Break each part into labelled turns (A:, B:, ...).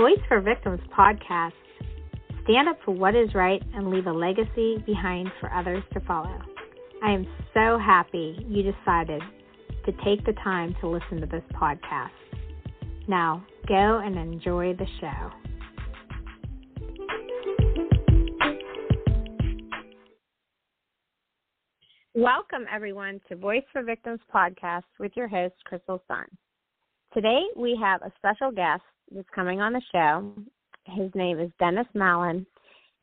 A: Voice for Victims podcast. Stand up for what is right and leave a legacy behind for others to follow. I am so happy you decided to take the time to listen to this podcast. Now, go and enjoy the show. Welcome, everyone, to Voice for Victims podcast with your host, Crystal Starnes. Today, we have a special guest that's coming on the show. His name is Dennis Mallen,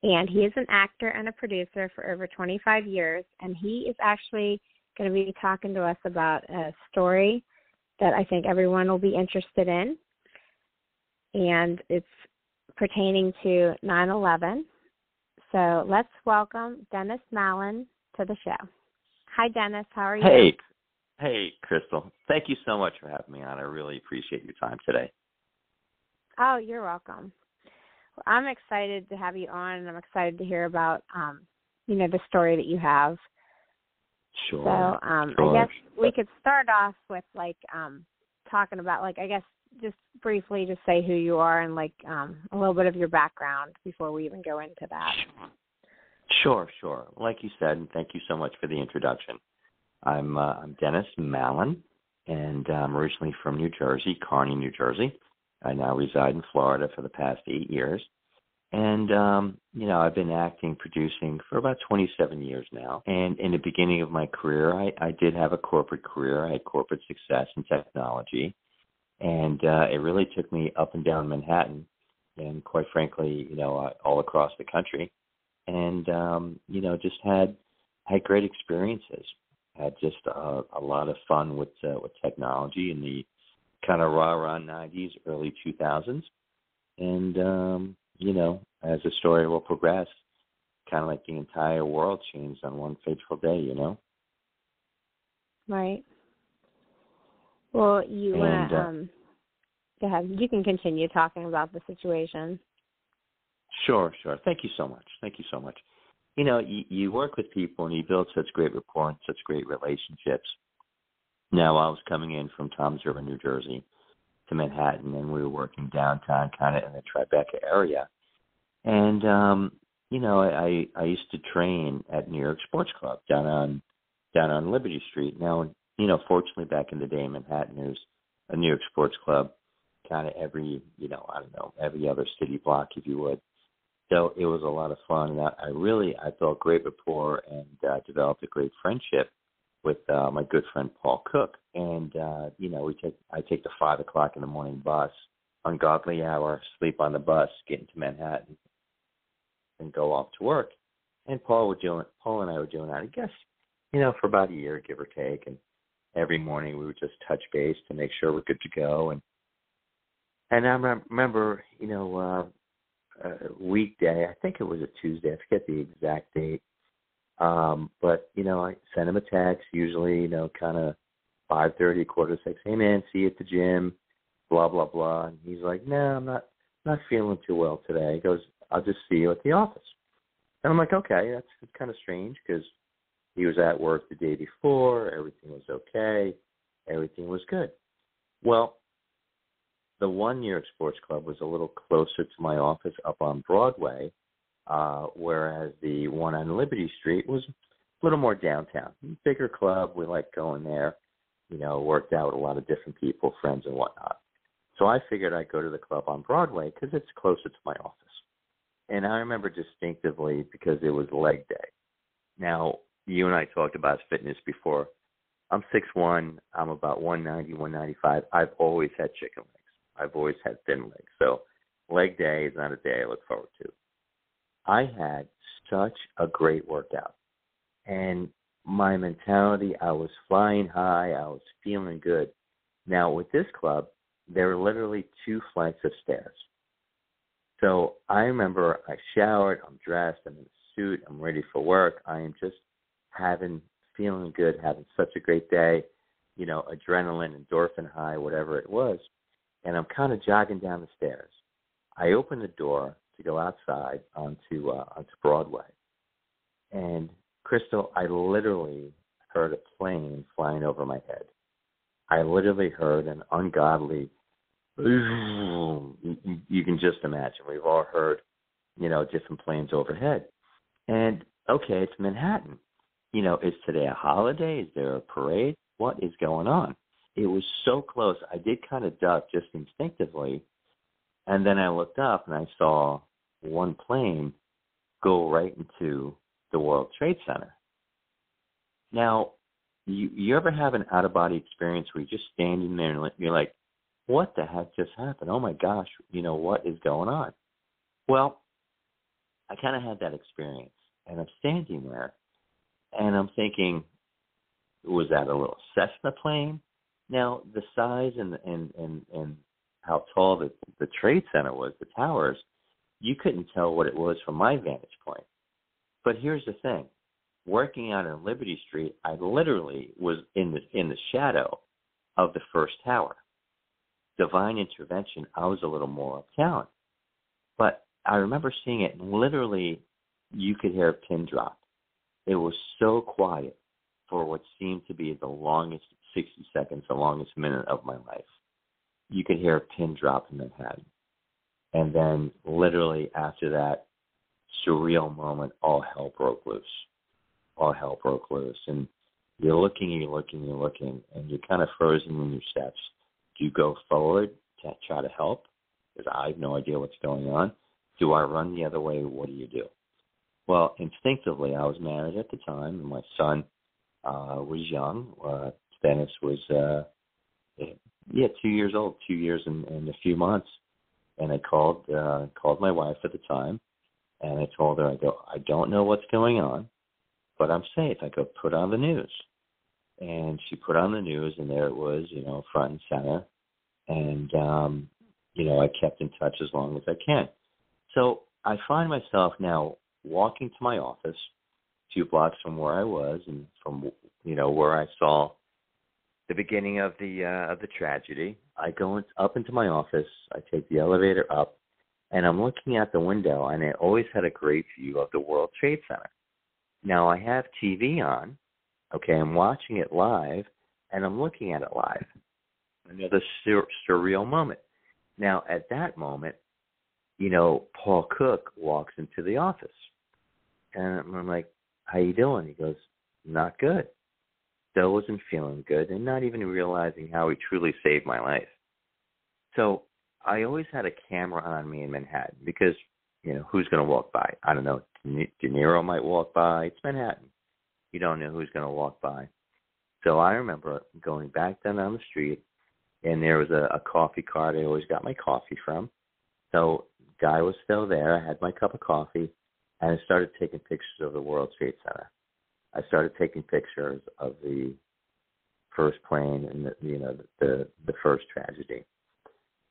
A: and he is an actor and a producer for over 25 years. And he is actually going to be talking to us about a story that I think everyone will be interested in. And it's pertaining to 9 11. So let's welcome Dennis Mallen to the show. Hi, Dennis. How are you?
B: Hey, hey, Crystal. Thank you so much for having me on. I really appreciate your time today.
A: Oh, you're welcome. Well, I'm excited to have you on, and I'm excited to hear about, um, you know, the story that you have.
B: Sure.
A: So, um,
B: sure.
A: I guess we could start off with like um, talking about, like, I guess just briefly, just say who you are and like um, a little bit of your background before we even go into that.
B: Sure, sure. Like you said, and thank you so much for the introduction. I'm uh, I'm Dennis Mallen, and I'm originally from New Jersey, Kearny, New Jersey. I now reside in Florida for the past eight years. And, um, you know, I've been acting, producing for about 27 years now. And in the beginning of my career, I, I did have a corporate career. I had corporate success in technology. And uh, it really took me up and down Manhattan and, quite frankly, you know, uh, all across the country. And, um, you know, just had had great experiences. Had just uh, a lot of fun with uh, with technology and the kind of rah rah 90s, early 2000s. And, um, you know, as the story will progress, kind of like the entire world changed on one fateful day, you know?
A: Right. Well, you want
B: And,
A: to,
B: uh,
A: um, go ahead. You can continue talking about the situation.
B: Sure, sure. Thank you so much. Thank you so much. You know, you, you work with people and you build such great rapport and such great relationships. Now, I was coming in from Toms River, New Jersey to Manhattan, and we were working downtown, kind of in the Tribeca area. And, um, you know, I, I used to train at New York Sports Club down on down on Liberty Street. Now, you know, fortunately, back in the day, in Manhattan, there's a New York Sports Club kind of every, you know, I don't know, every other city block, if you would. So it was a lot of fun. And I, I really, I built great rapport and uh, developed a great friendship with uh, my good friend Paul Cook. And uh, you know, we take, I take the five o'clock in the morning bus, ungodly hour, sleep on the bus, get into Manhattan, and go off to work. And Paul were doing, Paul and I were doing that. I guess, you know, for about a year, give or take. And every morning we would just touch base to make sure we're good to go. And and I remember, you know, uh, uh, weekday. I think it was a Tuesday. I forget the exact date. Um, but you know, I send him a text. Usually, you know, kind of five thirty, quarter to six. Hey man, see you at the gym. Blah blah blah. And he's like, No, I'm not not feeling too well today. He goes, I'll just see you at the office. And I'm like, okay, that's kind of strange because he was at work the day before. Everything was okay. Everything was good. Well, the one York Sports Club was a little closer to my office up on Broadway, uh, whereas the one on Liberty Street was a little more downtown. Bigger club. We like going there. You know, worked out with a lot of different people, friends and whatnot. So I figured I'd go to the club on Broadway because it's closer to my office. And I remember distinctively because it was leg day. Now, you and I talked about fitness before. I'm six one. I'm about one ninety, one ninety five. I've always had chicken legs. I've always had thin legs. So leg day is not a day I look forward to. I had such a great workout. And my mentality, I was flying high, I was feeling good. Now with this club, there were literally two flights of stairs. So I remember I showered, I'm dressed, I'm in a suit, I'm ready for work. I am just having feeling good, having such a great day, you know, adrenaline, endorphin high, whatever it was and I'm kind of jogging down the stairs. I open the door to go outside onto uh, onto Broadway, and Crystal, I literally heard a plane flying over my head. I literally heard an ungodly boom. You, you can just imagine. We've all heard, you know, different planes overhead. And okay, it's Manhattan. You know, is today a holiday? Is there a parade? What is going on? It was so close. I did kind of duck just instinctively. And then I looked up and I saw one plane go right into the World Trade Center. Now, you you ever have an out of body experience where you're just standing there and you're like, what the heck just happened? Oh my gosh, you know what is going on? Well, I kind of had that experience, and I'm standing there, and I'm thinking, was that a little Cessna plane? Now the size and and and and how tall the the trade center was, the towers, you couldn't tell what it was from my vantage point. But here's the thing: working out in Liberty Street, I literally was in the in the shadow of the first tower. Divine intervention, I was a little more uptown. But I remember seeing it literally you could hear a pin drop. It was so quiet for what seemed to be the longest 60 seconds, the longest minute of my life. You could hear a pin drop in Manhattan. And then literally after that surreal moment, all hell broke loose all hell broke loose. And you're looking, you're looking, you're looking, and you're kind of frozen in your steps. Do you go forward to try to help? Because I have no idea what's going on. Do I run the other way? What do you do? Well, instinctively, I was married at the time, and my son uh, was young. Uh, Dennis was, uh, yeah, two years old, two years and, and a few months. And I called uh, called my wife at the time, and I told her, I go, I don't know what's going on but I'm safe. I go put on the news. And she put on the news and there it was, you know, front and center. And um, you know, I kept in touch as long as I can. So I find myself now walking to my office, two blocks from where I was and from you know, where I saw the beginning of the uh, of the tragedy. I go in, up into my office. I take the elevator up, and I'm looking at the window, and I always had a great view of the World Trade Center. Now I have TV on, okay, I'm watching it live, and I'm looking at it live. Another sur- surreal moment. Now at that moment, you know, Paul Cook walks into the office, and I'm like, "How you doing?" He goes, "Not good." Still wasn't feeling good, and not even realizing how he truly saved my life. So I always had a camera on me in Manhattan because you know who's going to walk by. I don't know. De Niro might walk by. It's Manhattan. You don't know who's going to walk by. So I remember going back down on the street, and there was a, a coffee cart I always got my coffee from. So guy was still there. I had my cup of coffee, and I started taking pictures of the World Trade Center. I started taking pictures of the first plane and the, you know the the first tragedy.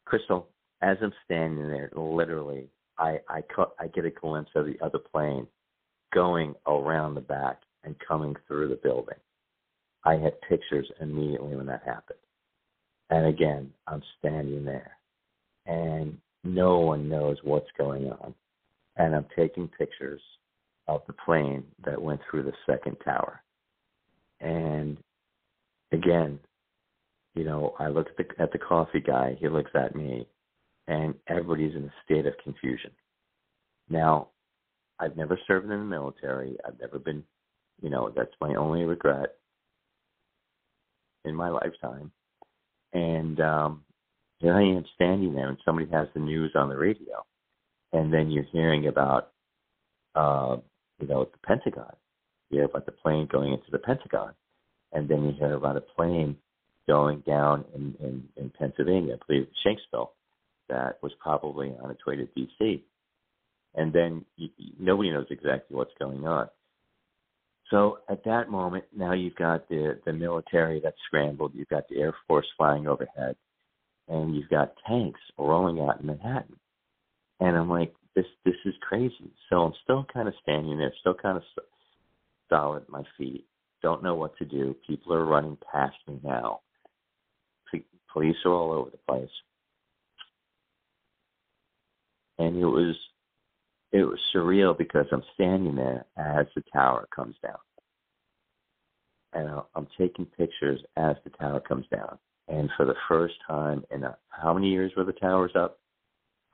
B: Crystal, as I'm standing there, literally I I cut I get a glimpse of the other plane going around the back and coming through the building. I had pictures immediately when that happened. And again, I'm standing there and no one knows what's going on. And I'm taking pictures of the plane that went through the second tower. And again, you know, I look at the at the coffee guy, he looks at me, and everybody's in a state of confusion. Now, I've never served in the military. I've never been, you know, that's my only regret in my lifetime. And um, here I am standing there, and somebody has the news on the radio, and then you're hearing about, uh, you know, the Pentagon. You hear about the plane going into the Pentagon, and then you hear about a plane going down in in, in Pennsylvania, I believe Shanksville, that was probably on its way to D.C. And then you, nobody knows exactly what's going on. So at that moment, now you've got the the military that's scrambled. You've got the Air Force flying overhead, and you've got tanks rolling out in Manhattan. And I'm like, this this is crazy. So I'm still kind of standing there, still kind of solid at my feet. Don't know what to do. People are running past me now. P- Police are all over the place and it was it was surreal because I'm standing there as the tower comes down, and I'm taking pictures as the tower comes down. And for the first time in a, how many years were the towers up?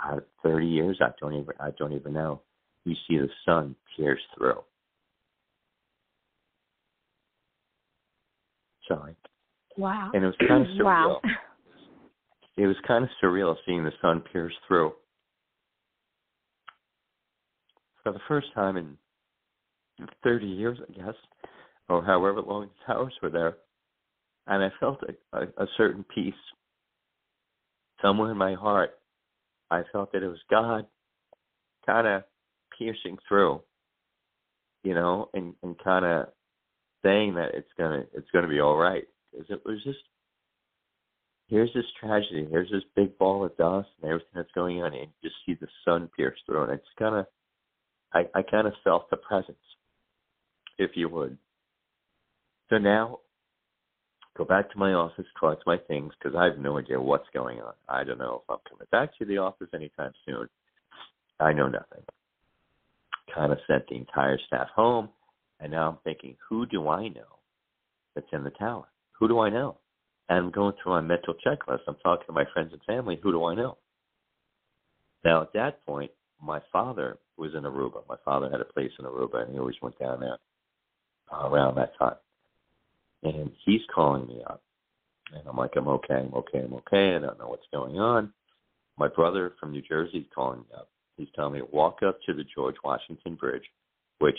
B: Out of 30 years, I don't even I don't even know. You see the sun pierce through. Sorry.
A: Wow.
B: And it was kind of surreal.
A: wow.
B: It was kind of surreal seeing the sun pierce through. For the first time in 30 years, I guess, or however long the towers were there, and I felt a, a, a certain peace somewhere in my heart. I felt that it was God kind of piercing through, you know, and, and kind of saying that it's gonna it's gonna be all right because it was just here's this tragedy, here's this big ball of dust and everything that's going on, and you just see the sun pierce through, and it's kind of I I kind of felt the presence, if you would. So now go back to my office, collect my things because I have no idea what's going on. I don't know if I'm coming back to the office anytime soon. I know nothing. Kind of sent the entire staff home, and now I'm thinking, who do I know that's in the tower? Who do I know? And I'm going through my mental checklist. I'm talking to my friends and family. Who do I know? Now, at that point, my father was in Aruba. My father had a place in Aruba, and he always went down there around that time and he's calling me up. And I'm like, I'm okay, I'm okay, I'm okay. I don't know what's going on. My brother from New Jersey is calling me up. He's telling me to walk up to the George Washington Bridge, which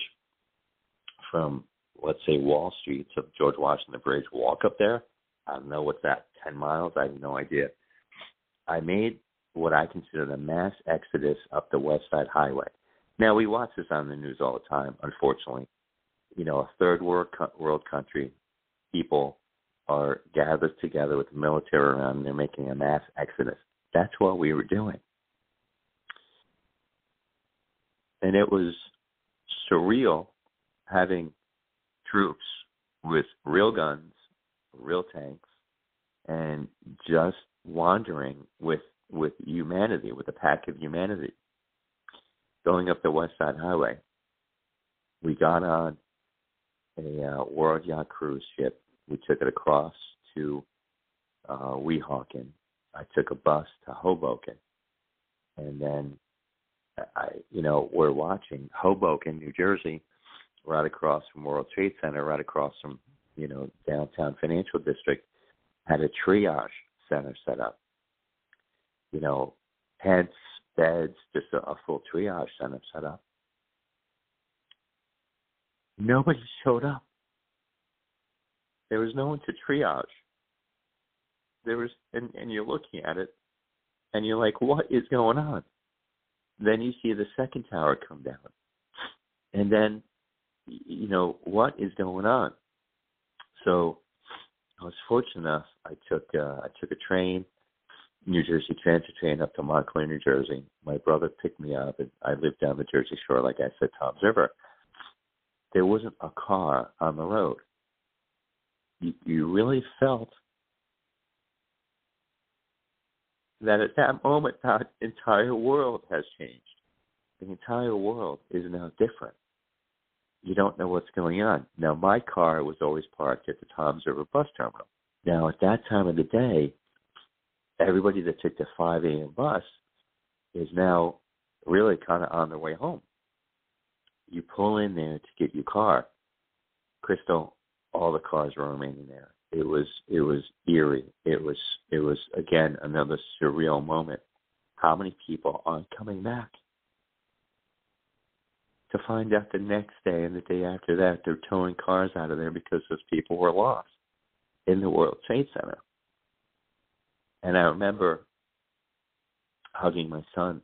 B: from let's say Wall Street to George Washington Bridge, walk up there. I don't know what's that, ten miles? I have no idea. I made what I consider a mass exodus up the West Side Highway. Now we watch this on the news all the time. Unfortunately, you know, a third world world country people are gathered together with the military around and they're making a mass exodus. That's what we were doing. And it was surreal having troops with real guns, real tanks, and just wandering with with humanity, with a pack of humanity, going up the West Side Highway. We got on a uh, World Yacht Cruise ship we took it across to uh, Weehawken. I took a bus to Hoboken, and then I, you know, we're watching Hoboken, New Jersey, right across from World Trade Center, right across from you know downtown financial district, had a triage center set up. You know, tents, beds, just a, a full triage center set up. Nobody showed up. There was no one to triage. There was, and, and you're looking at it, and you're like, what is going on? Then you see the second tower come down, and then, you know, what is going on? So, I was fortunate enough. I took uh, I took a train, New Jersey Transit train up to Montclair, New Jersey. My brother picked me up, and I lived down the Jersey Shore, like I said, Toms River. There wasn't a car on the road you, you really felt that at that moment the entire world has changed. The entire world is now different. You don't know what's going on. Now, my car was always parked at the Toms River bus terminal. Now, at that time of the day, everybody that took the 5 a.m. bus is now really kind of on their way home. You pull in there to get your car. Crystal, all the cars were remaining there. It was it was eerie. It was it was again another surreal moment. How many people aren't coming back? To find out the next day and the day after that they're towing cars out of there because those people were lost in the World Trade Center. And I remember hugging my son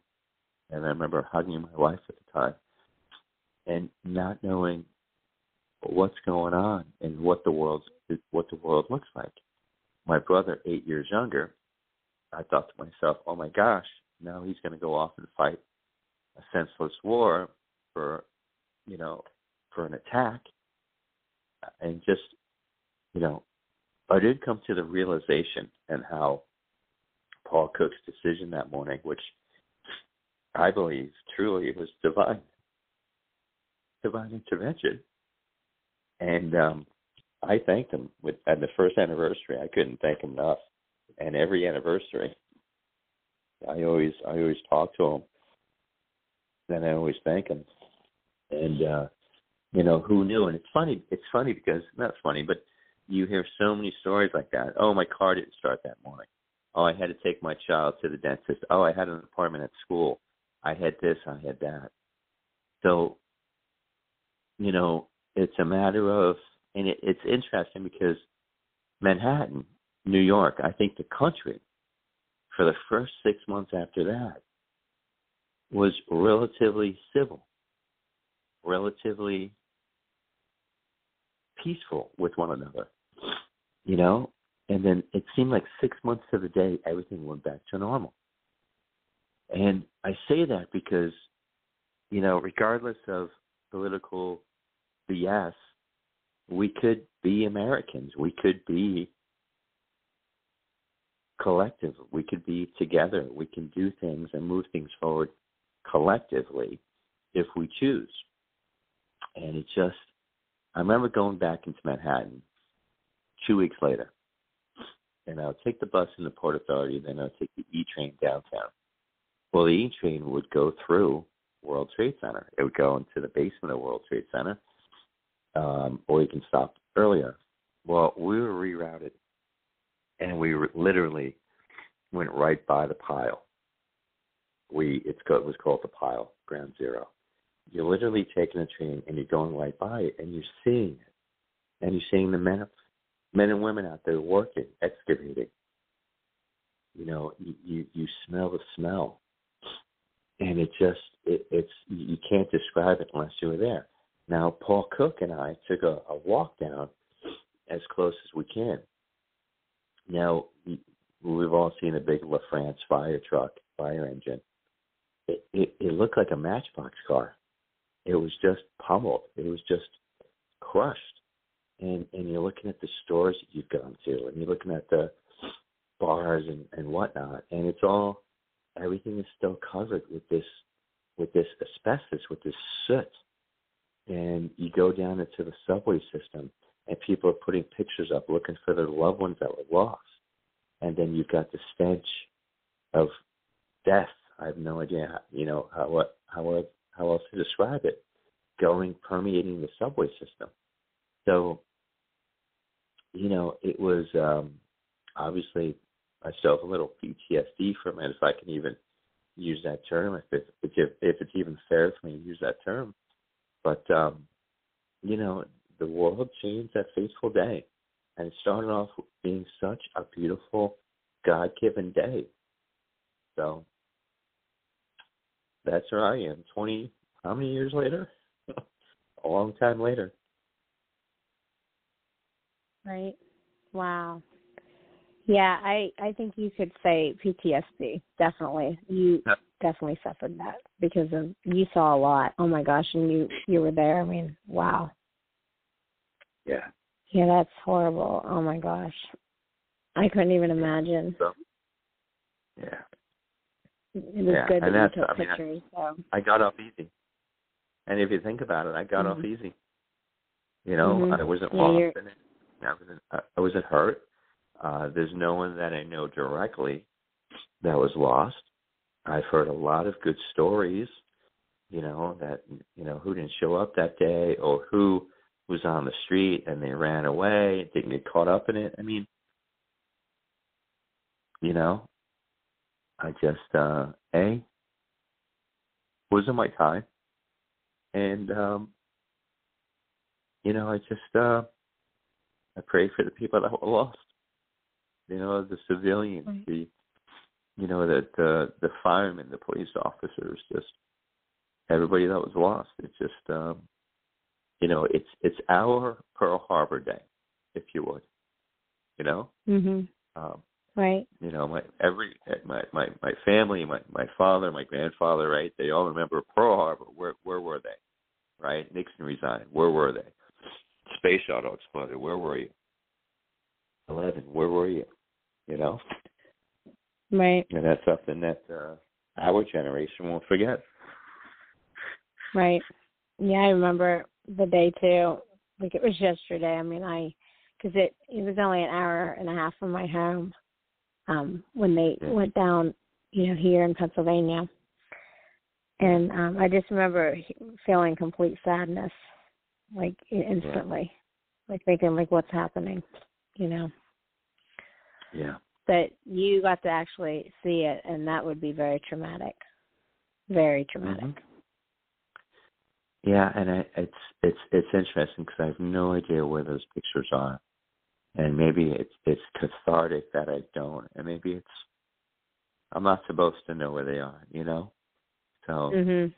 B: and I remember hugging my wife at the time and not knowing what's going on and what the world what the world looks like. My brother, eight years younger, I thought to myself, "Oh my gosh, now he's going to go off and fight a senseless war for, you know, for an attack." And just, you know, I did come to the realization and how Paul Cook's decision that morning, which I believe truly was divine, divine intervention and um, I thanked him with at the first anniversary. I couldn't thank him enough. And every anniversary, I always I always talk to him. Then I always thank him. And uh you know, who knew? And it's funny it's funny because not funny, but you hear so many stories like that. Oh, my car didn't start that morning. Oh, I had to take my child to the dentist. Oh, I had an appointment at school. I had this, I had that. So, you know, it's a matter of, and it, it's interesting because Manhattan, New York, I think the country, for the first six months after that, was relatively civil, relatively peaceful with one another you know, and then it seemed like six months to the day, everything went back to normal. And I say that because, you know, regardless of political BS, we could be Americans. We could be collective. We could be together. We can do things and move things forward collectively if we choose. And it just, I remember going back into Manhattan two weeks later. And I would take the bus in the Port Authority, then I would take the E train downtown. Well, the E train would go through World Trade Center. It would go into the basement of World Trade Center, um, or you can stop earlier. Well, we were rerouted, and we were, literally went right by the pile. We it's called, it was called the pile, Ground Zero. You're literally taking a train and you're going right by it, and you're seeing it, and you're seeing the men men and women out there working, excavating. You know, you you, you smell the smell, and it just it, it's you can't describe it unless you were there. Now, Paul Cook and I took a, a walk down as close as we can. Now, we've all seen a big LaFrance fire truck, fire engine. It, it, it looked like a matchbox car. It was just pummeled. It was just crushed and and you're looking at the stores that you've gone to, and you're looking at the bars and and whatnot, and it's all everything is still covered with this with this asbestos, with this soot. And you go down into the subway system, and people are putting pictures up looking for their loved ones that were lost. And then you've got the stench of death. I have no idea, you know, how what how how else to describe it, going permeating the subway system. So you know, it was um, obviously I still have a little PTSD from it, if I can even use that term, if it, if, if it's even fair for me to use that term. But um, you know, the world changed that fateful day, and it started off being such a beautiful, God-given day. So that's where I am. Twenty, how many years later? a long time later.
A: Right. Wow. Yeah, I I think you could say PTSD. Definitely, you yeah. Definitely suffered that because of you saw a lot. Oh my gosh, and you you were there. I mean, wow.
B: Yeah.
A: Yeah, that's horrible. Oh my gosh, I couldn't even imagine.
B: So, yeah.
A: It was
B: yeah.
A: good
B: and
A: that you
B: took
A: I mean, pictures.
B: I, so. I got off easy, and if you think about it, I got
A: mm-hmm.
B: off easy. You know,
A: mm-hmm.
B: I wasn't
A: yeah,
B: lost in it. I wasn't I wasn't hurt. Uh, there's no one that I know directly that was lost. I've heard a lot of good stories, you know, that you know who didn't show up that day or who was on the street and they ran away, didn't get caught up in it. I mean, you know, I just uh a wasn't my time, and um, you know, I just uh I pray for the people that were lost. You know, the civilians, right. the you know, that the the firemen, the police officers, just everybody that was lost. It's just um you know, it's it's our Pearl Harbor Day, if you would. You know?
A: Mhm.
B: Um
A: right.
B: You know, my every my my my family, my my father, my grandfather, right? They all remember Pearl Harbor. Where where were they? Right? Nixon resigned. Where were they? space shuttle exploded. Where were you? Eleven. Where were you? You know.
A: Right.
B: And that's something that uh, our generation won't forget.
A: Right. Yeah, I remember the day too. Like it was yesterday. I mean, I because it it was only an hour and a half from my home um when they went down you know, here in Pennsylvania. And um I just remember feeling complete sadness, like instantly, like thinking, like, what's happening, you know?
B: Yeah.
A: But you got to actually see it, and that would be very traumatic. Very traumatic.
B: Mm-hmm. Yeah, and I, it's it's it's interesting because I have no idea where those pictures are, and maybe it's it's cathartic that I don't, and maybe it's I'm not supposed to know where they are, you know. So,
A: mhm.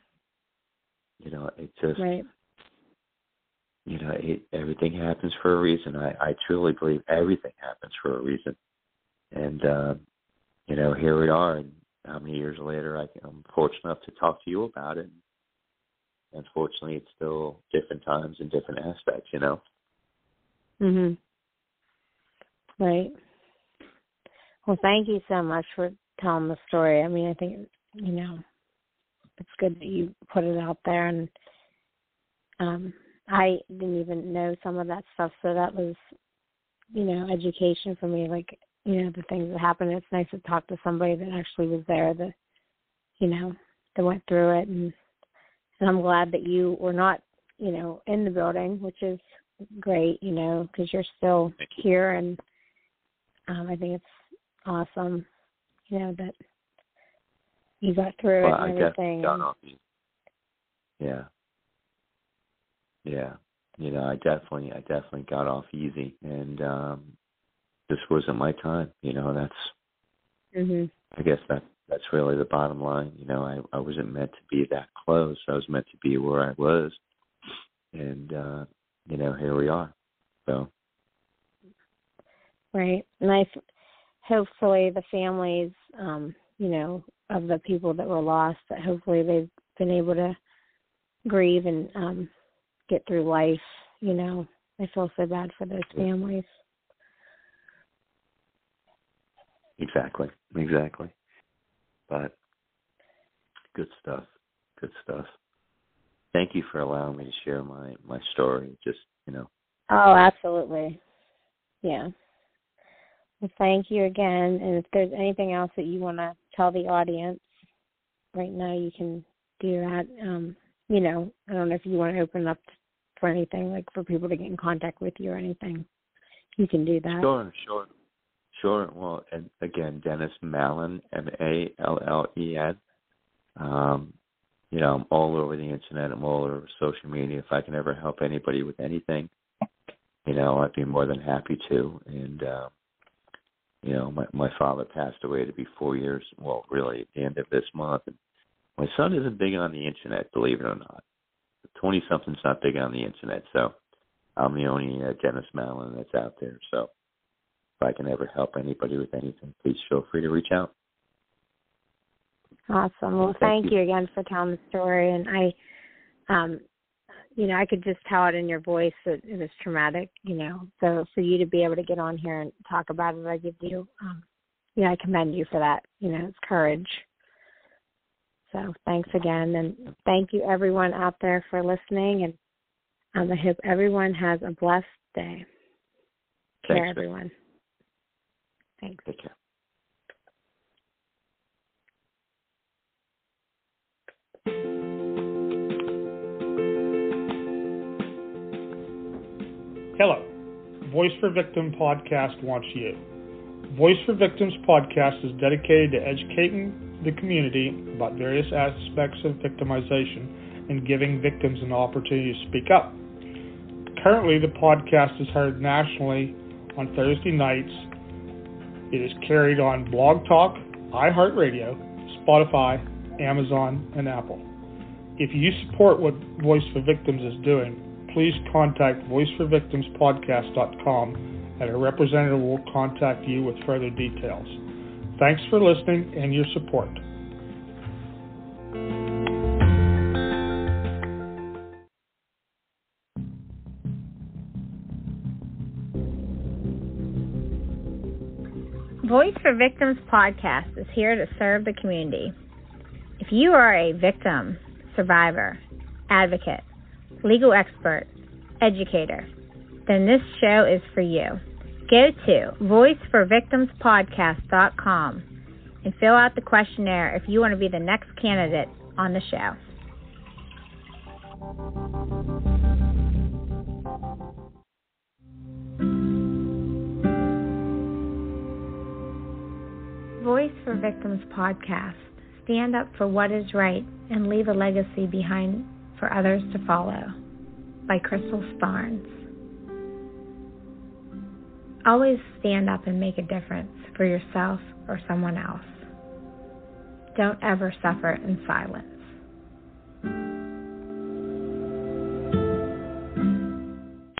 B: you know, it just
A: right.
B: You know, it, everything happens for a reason. I I truly believe everything happens for a reason, and uh, you know, here we are. And how many years later, I, I'm fortunate enough to talk to you about it unfortunately, it's still different times and different aspects, you know.
A: Mhm. Right. Well, thank you so much for telling the story. I mean, I think you know it's good that you put it out there, and um, I didn't even know some of that stuff, so that was you know education for me. Like you know the things that happened. It's nice to talk to somebody that actually was there, that you know that went through it. And and I'm glad that you were not, you know, in the building, which is great, you know, because you're still here, and um, I think it's awesome, you know, that you got through
B: well,
A: it and everything.
B: Got off Yeah, yeah, you know, I definitely, I definitely got off easy, and um this wasn't my time. You know, that's.
A: Mhm.
B: I guess that that's really the bottom line. You know, I I wasn't meant to be that close. I was meant to be where I was, and uh, you know, here we are. So.
A: Right. Nice. Hopefully, the families, um, you know, of the people that were lost, that hopefully they've been able to grieve and um get through life. You know, I feel so bad for those families.
B: Exactly. Exactly. But good stuff. Good stuff. Thank you for allowing me to share my my story. Just you know.
A: Oh, absolutely. Yeah. Well, thank you again. And if there's anything else that you want to tell the audience right now, you can do that. Um, you know, I don't know if you want to open up for anything, like for people to get in contact with you or anything. You can do that.
B: Sure, sure. Sure. Well, and again, Dennis Mallen, M A L L E N. Um, you know, I'm all over the internet. I'm all over social media. If I can ever help anybody with anything, you know, I'd be more than happy to. And uh, you know, my my father passed away to be four years. Well, really, at the end of this month. And my son isn't big on the internet, believe it or not. Twenty something's not big on the internet, so I'm the only uh, Dennis Mallen that's out there. So if I can ever help anybody with anything, please feel free to reach out.
A: Awesome. Well, thank, thank you. you. again for telling the story. And I, um, you know, I could just tell it in your voice that it was traumatic. You know, so for you to be able to get on here and talk about it, I give you, um, you know, I commend you for that. You know, it's courage. So thanks again, and thank you everyone out there for listening. And um, I hope everyone has a blessed day. Thanks, Care, everyone. Thanks.
B: Take care.
C: Hello. Voice for Victim podcast wants you. Voice for Victims podcast is dedicated to educating the community about various aspects of victimization and giving victims an opportunity to speak up. Currently, the podcast is heard nationally on Thursday nights it is carried on Blog Talk, iHeartRadio, Spotify, Amazon, and Apple. If you support what Voice for Victims is doing, please contact voiceforvictimspodcast.com and a representative will contact you with further details. Thanks for listening and your support.
A: Voice for Victims podcast is here to serve the community. If you are a victim, survivor, advocate, legal expert, educator, then this show is for you. Go to voiceforvictimspodcast.com and fill out the questionnaire if you want to be the next candidate on the show. Voice for Victims podcast. Stand up for what is right and leave a legacy behind for others to follow. By Crystal Starnes. Always stand up and make a difference for yourself or someone else. Don't ever suffer in silence.